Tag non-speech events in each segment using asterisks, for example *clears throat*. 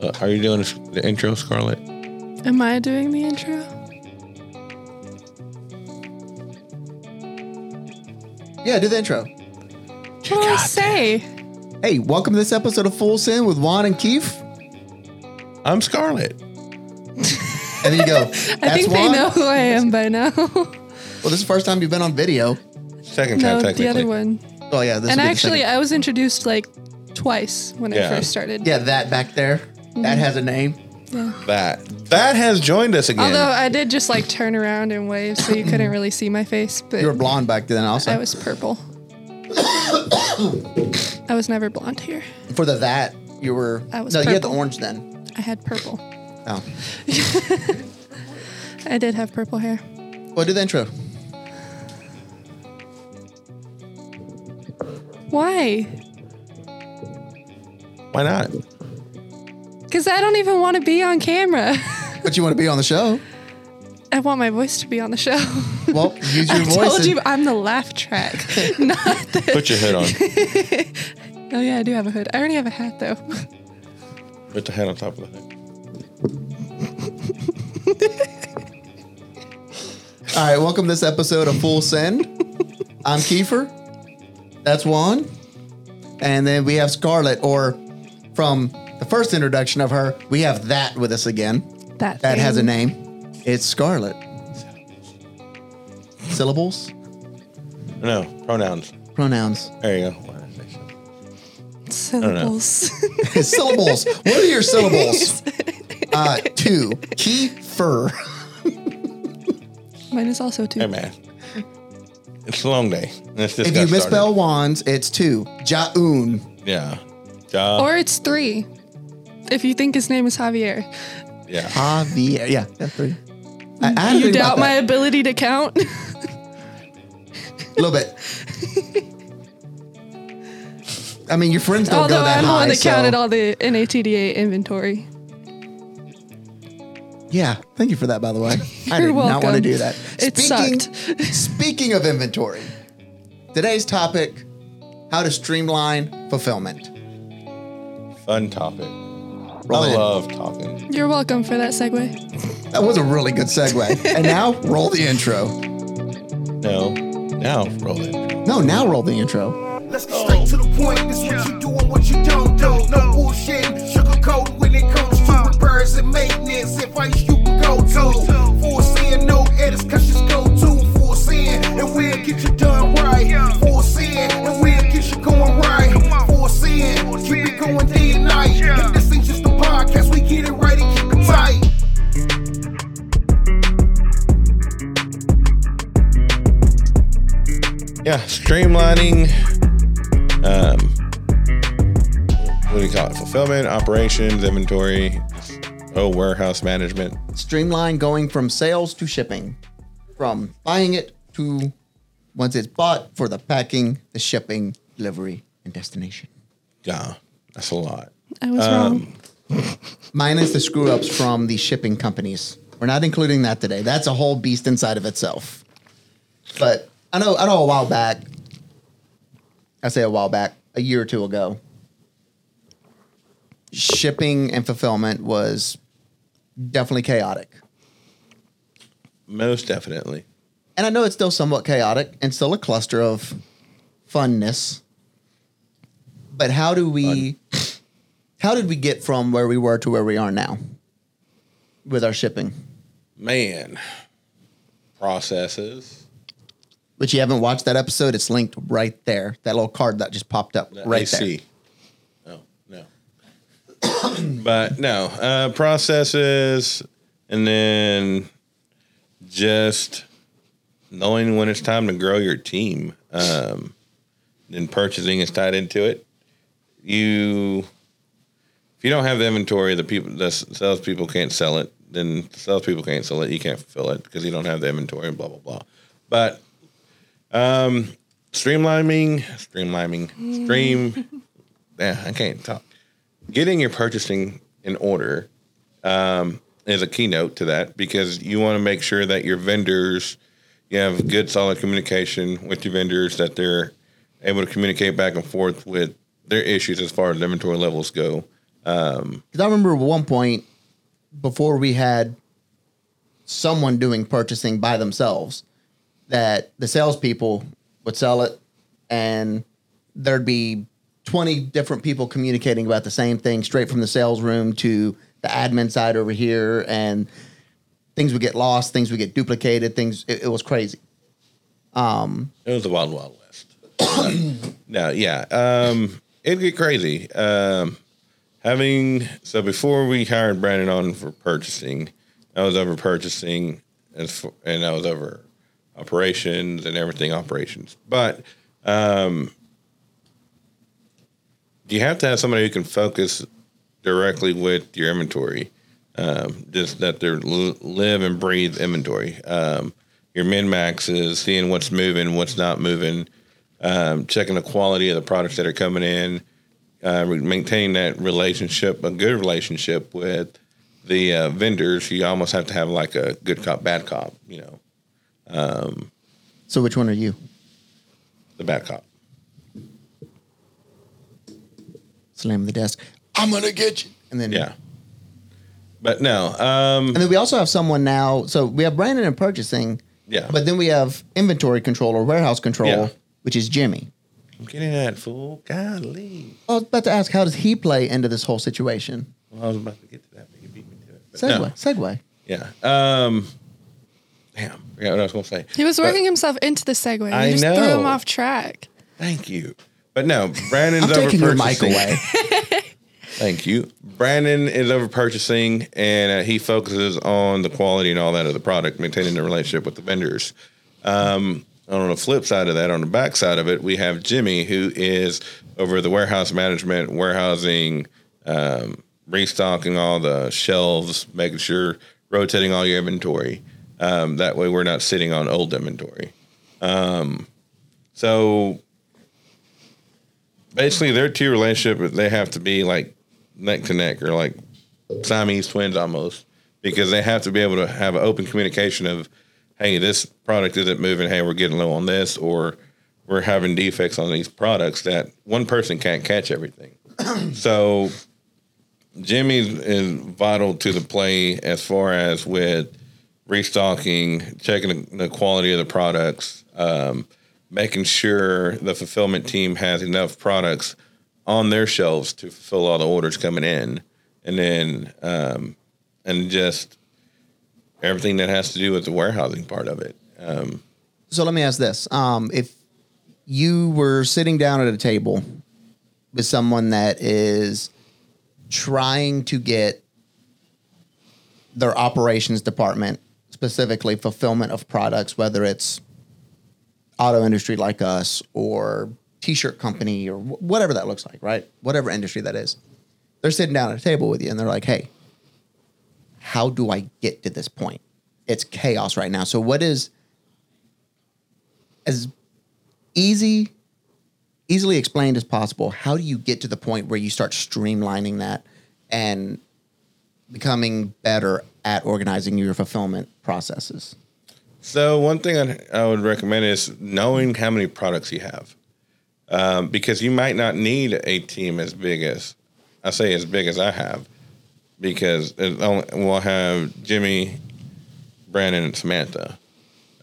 Uh, are you doing the intro, Scarlett? Am I doing the intro? Yeah, do the intro. What do I say? Hey, welcome to this episode of Full Send with Juan and Kief. I'm Scarlett. And then you go, *laughs* I that's think they Juan? know who I am by now. *laughs* Well, this is the first time you've been on video. Second time, no, technically. the other one. Oh, yeah. This And will be the actually, I was introduced like twice when Yeah. I first started. yeah, that back there, that has a name. Yeah. That that has joined us again. Although I did just like turn around and wave, so you couldn't really see my face, but You were blonde back then also. I was purple. I was never blonde here. For the that, you were. I was no, you had the purple. orange then. I had purple. Oh. *laughs* I did have purple hair. Well, do the intro. Why? Why not? Because I don't even want to be on camera. *laughs* But you want to be on the show? I want my voice to be on the show. Well, *laughs* use your I voice. I told and- you I'm the laugh track, *laughs* not the. Put your hood on. Oh yeah, I do have a hood. I already have a hat though. Put the head on top of the hood. All right, welcome to this episode of Full Send. I'm Kiefer. That's Juan. And then we have Scarlett, or from the first introduction of her, we have that with us again. That That has a name. It's Scarlet. Syllables? No pronouns. Pronouns. There you go. Why did I say so? Syllables. *laughs* syllables. What are your syllables? *laughs* Uh, two. Kiefer. Mine is also two. Hey man, it's a long day. Let's just If got you started. misspell Juan's, it's two. Jaun. yeah, Ja- Or it's three. If you think his name is Javier. yeah. Javier. Yeah, that's three. I, I You doubt my that. ability to count? A *laughs* little bit. I mean, your friends don't Although go that I'm the one that so- counted all the NATDA inventory. Yeah, thank you for that, by the way. I *laughs* You're did not want to do that. It speaking, *laughs* speaking of inventory, today's topic: how to streamline fulfillment. Fun topic. Roll I in. love talking. You're welcome for that segue. That was a really good segue. and now, roll the intro. No, now roll it. No, now roll the intro. Let's get straight to the point. This operations, inventory, oh, warehouse management. Streamline going from sales to shipping, from buying it to once it's bought for the packing, the shipping, delivery, and destination. Yeah, that's a lot. I was Um, *laughs* wrong. Minus the screw ups from the shipping companies. We're not including that today. That's a whole beast inside of itself. But I know I know a while back, I say a while back, a year or two ago, shipping and fulfillment was definitely chaotic. Most definitely. And I know it's still somewhat chaotic and still a cluster of funness. But how do we how did we get from where we were to where we are now with our shipping? Man, processes. Which you haven't watched that episode, it's linked right there. That little card that just popped up The right AC. No. *coughs* but no, uh, processes and then just knowing when it's time to grow your team. Um, then purchasing is tied into it. You, if you don't have the inventory, the people, the salespeople can't sell it. Then the salespeople can't sell it. You can't fulfill it because you don't have the inventory. Blah blah blah. But um, streamlining, streamlining, stream. *laughs* yeah, I can't talk. Getting your purchasing in order um, is a keynote to that because you want to make sure that your vendors, you have good, solid communication with your vendors, that they're able to communicate back and forth with their issues as far as inventory levels go, Because I remember at one point before we had someone doing purchasing by themselves, that the salespeople would sell it, and there'd be twenty different people communicating about the same thing straight from the sales room to the admin side over here, and things would get lost, things would get duplicated, things. It, it was crazy. It was the wild, wild west. *coughs* no, yeah, um, it'd get crazy. Um, having so before we hired Brandon on for purchasing, I was over purchasing as for, and I was over operations and everything operations. But um, you have to have somebody who can focus directly with your inventory. Um, just that they're live and breathe inventory. Um, your min maxes, seeing what's moving, what's not moving, um, checking the quality of the products that are coming in, uh, maintaining that relationship, a good relationship with the uh, vendors. You almost have to have like a good cop, bad cop. You know, So which one are you? the bad cop. Slam the desk. I'm gonna get you. And then Yeah. But no, um, And then we also have someone now. So we have Brandon in purchasing. Yeah. But then we have inventory control or warehouse control, Yeah. which is Jimmy. I'm getting that fool. Golly. I was about to ask, how does he play into this whole situation? Well, I was about to get to that, but you beat me to it. Segway. Segue. no. Segue. Yeah. Um, damn. I forgot what I was going to say. He was But- working himself into the segue. You I just threw him off track. Thank you. But no, Brandon's I'm over taking your mic purchasing. away. *laughs* Thank you. Brandon is over purchasing, and uh, he focuses on the quality and all that of the product, maintaining the relationship with the vendors. Um, on the flip side of that, on the back side of it, we have Jimmy, who is over the warehouse management, warehousing, um, restocking all the shelves, making sure rotating all your inventory. Um, that way, we're not sitting on old inventory. Um, so basically, their two relationship they have to be like neck to neck or like Siamese twins almost because they have to be able to have an open communication of, hey, this product isn't moving. Hey, we're getting low on this, or we're having defects on these products that one person can't catch everything. *clears throat* so Jimmy is vital to the play as far as with restocking, checking the, quality of the products, um, making sure the fulfillment team has enough products on their shelves to fulfill all the orders coming in, and then um, and just everything that has to do with the warehousing part of it. Um, so let me ask this: um, If you were sitting down at a table with someone that is trying to get their operations department, specifically fulfillment of products, whether it's auto industry like us or t-shirt company or wh- whatever that looks like, right? Whatever industry that is. They're sitting down at a table with you and they're like, "Hey, how do I get to this point? It's chaos right now. So what is as easy easily explained as possible, how do you get to the point where you start streamlining that and becoming better at organizing your fulfillment processes? So one thing I, I would recommend is knowing how many products you have, um, because you might not need a team as big as I say as big as I have, because only, we'll have Jimmy, Brandon, and Samantha.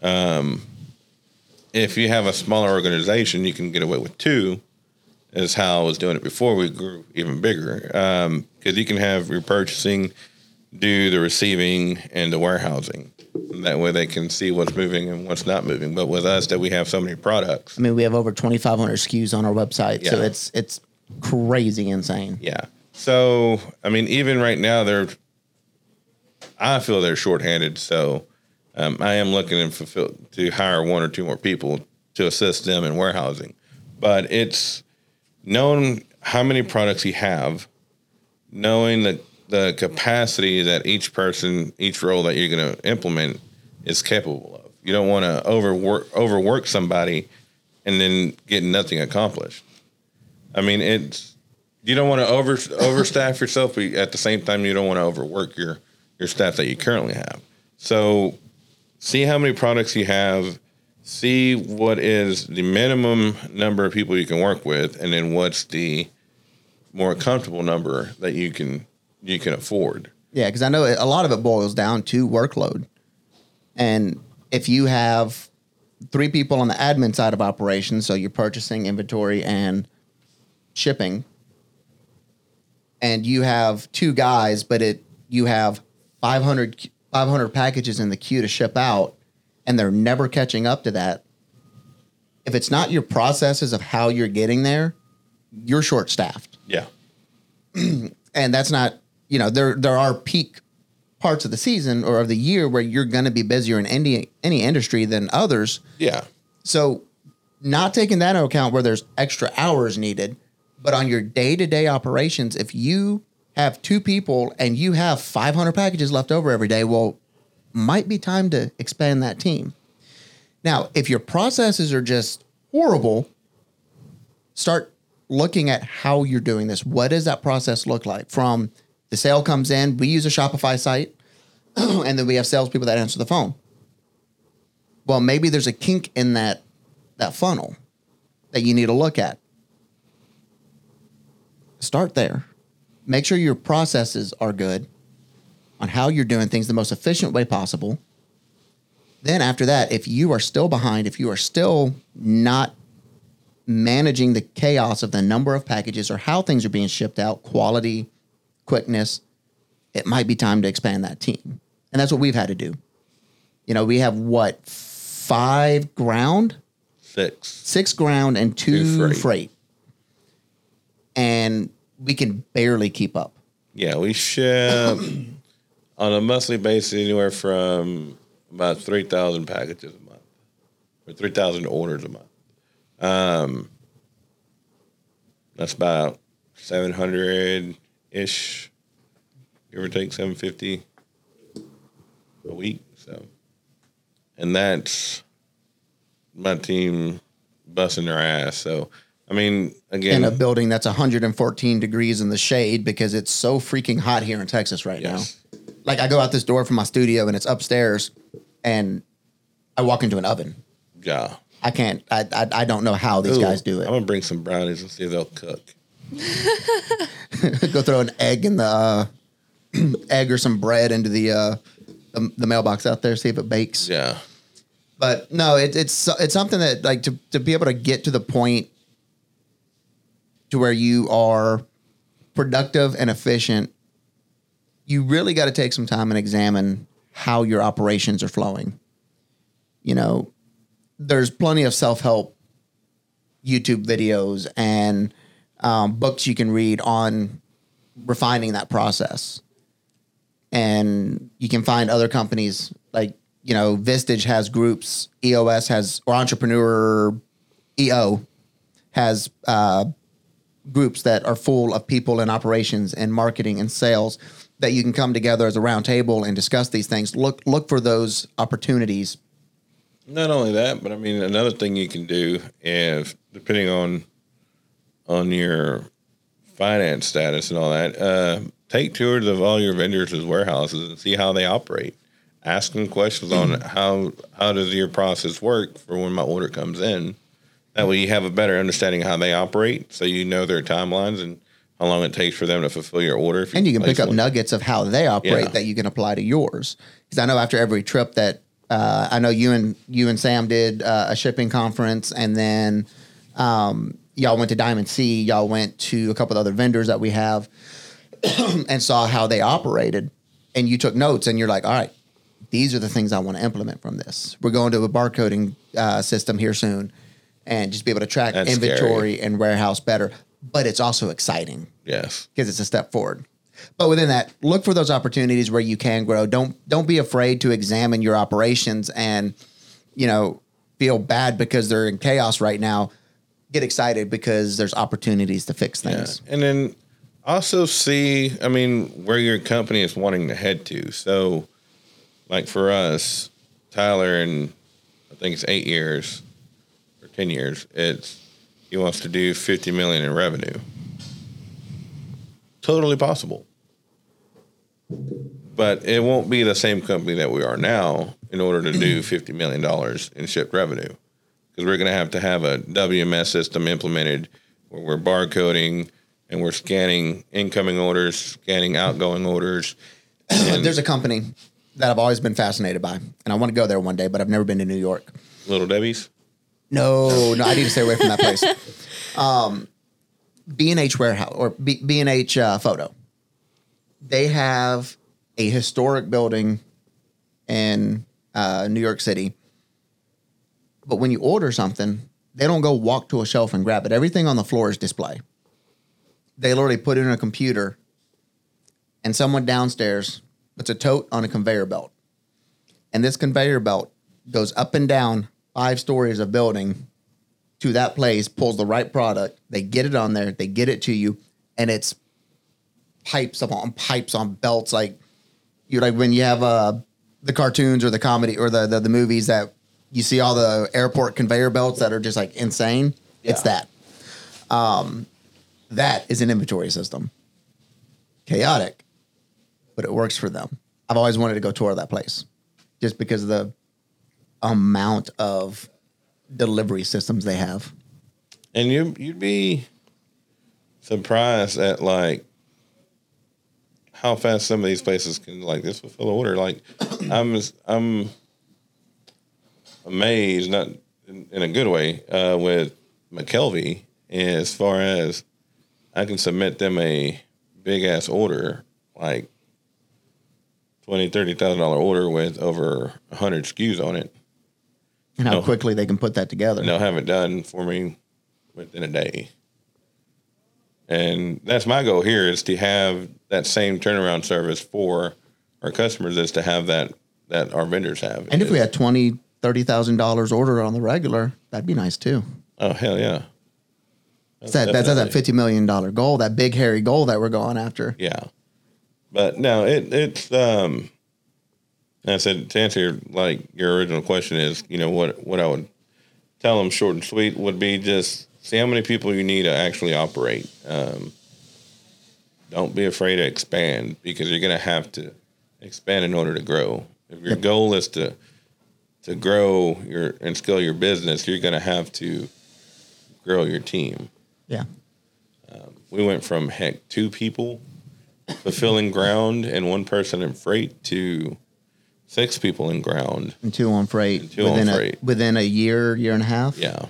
Um, if you have a smaller organization, you can get away with two. Is how I was doing it before we grew even bigger, because you can have your purchasing do the receiving and the warehousing. That way they can see what's moving and what's not moving. But with us, that we have so many products. I mean, we have over 2,500 SKUs on our website, so it's it's crazy insane. Yeah. So, I mean, even right now, they're, I feel they're shorthanded. So, um, I am looking to fulfill, to hire one or two more people to assist them in warehousing. But it's knowing how many products you have, knowing the, the capacity that each person, each role that you're going to implement is capable of. You don't want to overwork, overwork somebody and then get nothing accomplished. I mean, it's you don't want to over *laughs* overstaff yourself, but at the same time, you don't want to overwork your your staff that you currently have. So, see how many products you have, see what is the minimum number of people you can work with, and then what's the more comfortable number that you can you can afford. Yeah, because I know a lot of it boils down to workload. And if you have three people on the admin side of operations, so you're purchasing, inventory, and shipping, and you have two guys, but it you have 500, 500 packages in the queue to ship out, and they're never catching up to that. If it's not your processes of how you're getting there, you're short staffed Yeah. *clears throat* and that's not you know there there are peak parts of the season or of the year where you're going to be busier in any any industry than others Yeah. so not taking that into account where there's extra hours needed but on your day-to-day operations if you have two people and you have 500 packages left over every day well might be time to expand that team now if your processes are just horrible start looking at how you're doing this. What does that process look like? From the sale comes in, we use a Shopify site, *clears throat* and then we have salespeople that answer the phone. Well, maybe there's a kink in that that funnel that you need to look at. Start there. Make sure your processes are good on how you're doing things the most efficient way possible. Then after that, if you are still behind, if you are still not managing the chaos of the number of packages or how things are being shipped out, quality, quickness, it might be time to expand that team. And that's what we've had to do. You know, we have what, five ground, Six. six ground, and two, Two freight. freight. And we can barely keep up. Yeah, we ship *clears throat* on a monthly basis anywhere from about three thousand packages a month, or three thousand orders a month. Um, that's about seven hundred ish, give or take seven fifty a week. So, and that's my team busting their ass. So, I mean, again, In a building that's 114 degrees in the shade because it's so freaking hot here in Texas right Yes. now. Like I go out this door from my studio and it's upstairs and I walk into an oven. yeah. I can't. I I, I don't know how these Ooh, guys do it. I'm gonna bring some brownies and see if they'll cook. *laughs* *laughs* Go throw an egg in the uh, *clears throat* egg or some bread into the, uh, the the mailbox out there, see if it bakes. Yeah, But no, it, it's it's something that like to to be able to get to the point to where you are productive and efficient. You really got to take some time and examine how your operations are flowing. You know, there's plenty of self help YouTube videos and um, books you can read on refining that process. And you can find other companies like, you know, Vistage has groups, EOS has, or Entrepreneur EO has uh, groups that are full of people in operations and marketing and sales that you can come together as a round table and discuss these things. Look look for those opportunities. not only that, but I mean another thing you can do is depending on on your finance status and all that, uh, take tours of all your vendors' warehouses and see how they operate. Ask them questions on how how does your process work for when my order comes in. That way, you have a better understanding of how they operate, so you know their timelines and how long it takes for them to fulfill your order. if and you can pick up one. nuggets of how they operate Yeah. that you can apply to yours. Because I know after every trip that uh, I know you and you and Sam did uh, a shipping conference, and then um, y'all went to Diamond C, Y'all went to a couple of other vendors that we have, *clears throat* and saw how they operated. And you took notes, and you're like, all right. These are the things I want to implement from this. We're going to a barcoding uh, system here soon, and just be able to track That's inventory and warehouse better. But it's also exciting Yes. because it's a step forward. But within that, look for those opportunities where you can grow. Don't don't be afraid to examine your operations and you know feel bad because they're in chaos right now. Get excited because there's opportunities to fix Yeah. things. And then also see, I mean, where your company is wanting to head to. So, like for us, Tyler, in I think it's eight years or 10 years, it's he wants to do 50 million in revenue. Totally possible. But it won't be the same company that we are now in order to do *clears throat* $50 million in shipped revenue because we're going to have to have a WMS system implemented where we're barcoding, and we're scanning incoming orders, scanning outgoing orders. *clears throat* And There's a company that I've always been fascinated by, and I want to go there one day, but I've never been to New York. Little Debbie's. No, no, I need to stay away from that place. *laughs* Um, B and H warehouse or B and H uh, photo. They have a historic building in uh, New York City, but when you order something, they don't go walk to a shelf and grab it. Everything on the floor is display. They literally put it in a computer, and someone downstairs puts a tote on a conveyor belt, and this conveyor belt goes up and down five stories of building to that place, pulls the right product. They get it on there, they get it to you, and it's pipes on pipes on belts. Like you like when you have uh the cartoons or the comedy or the the, the movies that you see all the airport conveyor belts that are just like insane. It's that. Um, that is an inventory system. Chaotic, but it works for them. I've always wanted to go tour that place, just because of the amount of delivery systems they have. And you you'd be surprised at like how fast some of these places can like this fulfill order. Like I'm I'm amazed, not in, in a good way, uh, with McKelvey as far as I can submit them a big ass order, like twenty, thirty thousand dollar order with over hundred SKUs on it. And how No. quickly they can put that together. they'll have it done for me within a day. And that's my goal here is to have that same turnaround service for our customers is to have that that our vendors have. And if we had twenty, thirty thousand dollars order on the regular, that'd be nice too. oh hell yeah, That's that, that's that fifty million dollar goal, that big hairy goal that we're going after. yeah. But no, it it's um. I said to answer your, like your original question is you know what what I would tell them short and sweet would be just see how many people you need to actually operate. Um, don't be afraid to expand because you're going to have to expand in order to grow. If your Yep. goal is to to grow your and scale your business, you're going to have to grow your team. Yeah. We went from heck two people fulfilling ground and one person in freight to six people in ground. And two on freight And two on within freight. a within a year, year and a half. Yeah,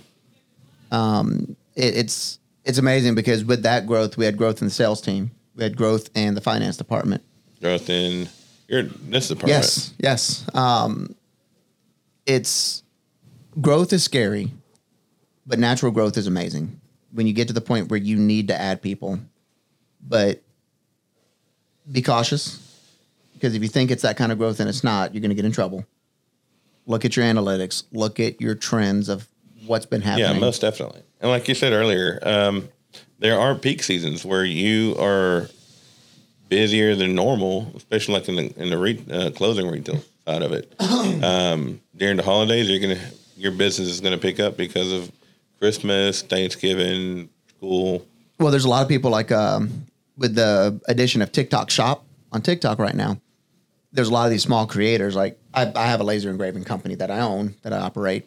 It, it's it's amazing because with that growth, we had growth in the sales team, we had growth in the finance department. growth in your this department. Yes, yes. Um, it's growth is scary, but natural growth is amazing. When you get to the point where you need to add people, but be cautious because if you think it's that kind of growth and it's not, you're going to get in trouble. Look at your analytics. Look at your trends of what's been happening. Yeah, most definitely. And like you said earlier, um, there are peak seasons where you are busier than normal, especially like in the in the re- uh, clothing retail side of it. *clears throat* Um, during the holidays, you're gonna your business is gonna pick up because of Christmas, Thanksgiving, school. Well, there's a lot of people like um, with the addition of TikTok Shop on TikTok right now. There's a lot of these small creators. Like I, I have a laser engraving company that I own that I operate,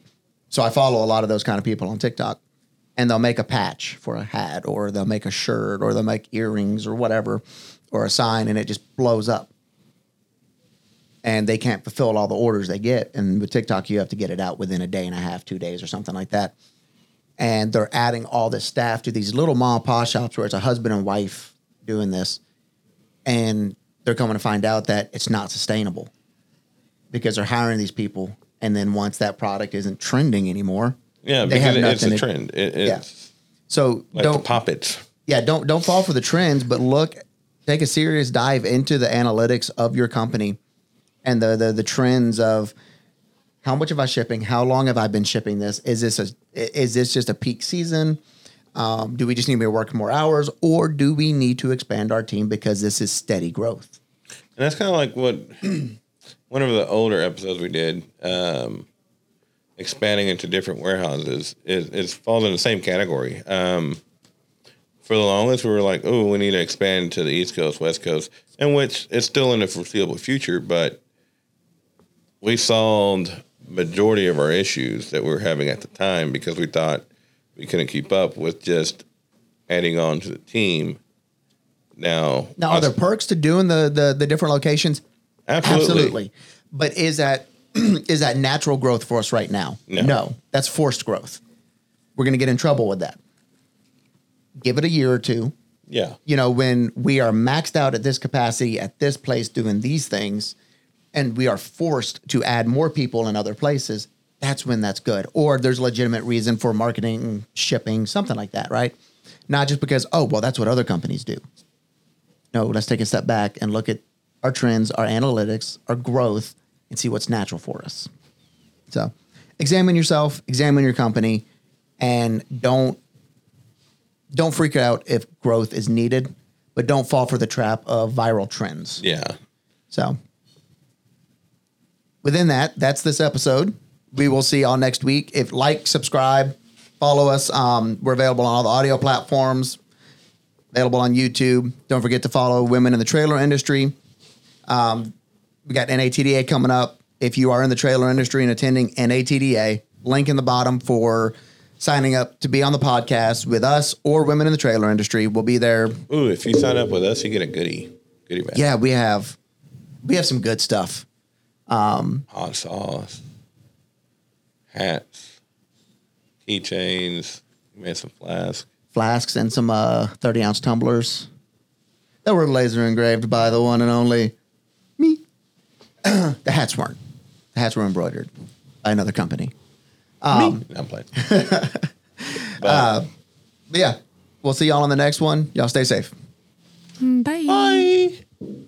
so I follow a lot of those kind of people on TikTok, and they'll make a patch for a hat, or they'll make a shirt, or they'll make earrings, or whatever, or a sign, and it just blows up. And they can't fulfill all the orders they get. And with TikTok, you have to get it out within a day and a half, two days, or something like that and they're adding all this staff to these little mom and pop shops where it's a husband and wife doing this, and they're coming to find out that it's not sustainable because they're hiring these people, and then once that product isn't trending anymore, Yeah, They have it's a to- trend. It, Yeah. so like don't pop it. yeah don't don't fall for the trends, but look, take a serious dive into the analytics of your company and the the the trends of how much am I shipping? How long have I been shipping this? Is this a is this just a peak season? Um, do we just need to working more hours, or do we need to expand our team because this is steady growth? And that's kind of like what *clears throat* one of the older episodes we did, um, expanding into different warehouses, is it falls in the same category. Um, for the longest, we were like, "Oh, we need to expand to the East Coast, West Coast," and which is still in the foreseeable future. But we solved majority of our issues that we were having at the time because we thought we couldn't keep up with just adding on to the team. Now, Now, are there perks to doing the the, the different locations? Absolutely. But is that *clears throat* is that natural growth for us right now? No. that's forced growth. We're going to get in trouble with that. Give it a year or two. Yeah. You know, when we are maxed out at this capacity at this place doing these things, and we are forced to add more people in other places, that's when that's good. Or there's a legitimate reason for marketing, shipping, something like that, right? Not just because, oh, well, that's what other companies do. No, let's take a step back and look at our trends, our analytics, our growth, and see what's natural for us. So examine yourself, examine your company, and don't don't freak out if growth is needed, but don't fall for the trap of viral trends. Yeah. So, within that, that's this episode. We will see y'all next week. If like, subscribe, follow us. Um, we're available on all the audio platforms, available on YouTube. Don't forget to follow Women in the Trailer Industry. Um, we got NATDA coming up. If you are in the trailer industry and attending NATDA, link in the bottom for signing up to be on the podcast with us or Women in the Trailer Industry. We'll be there Ooh, if you sign up with us, you get a goodie. Goodie bag. yeah, we have we have some good stuff. Hot sauce. Hats. Keychains. You made some flasks. Flasks and some uh, 30 ounce tumblers that were laser engraved by the one and only me. *clears throat* the hats weren't. The hats were embroidered by another company. Um, I'm playing. but, *laughs* But yeah, we'll see y'all on the next one. Y'all stay safe. Mm, Bye. bye.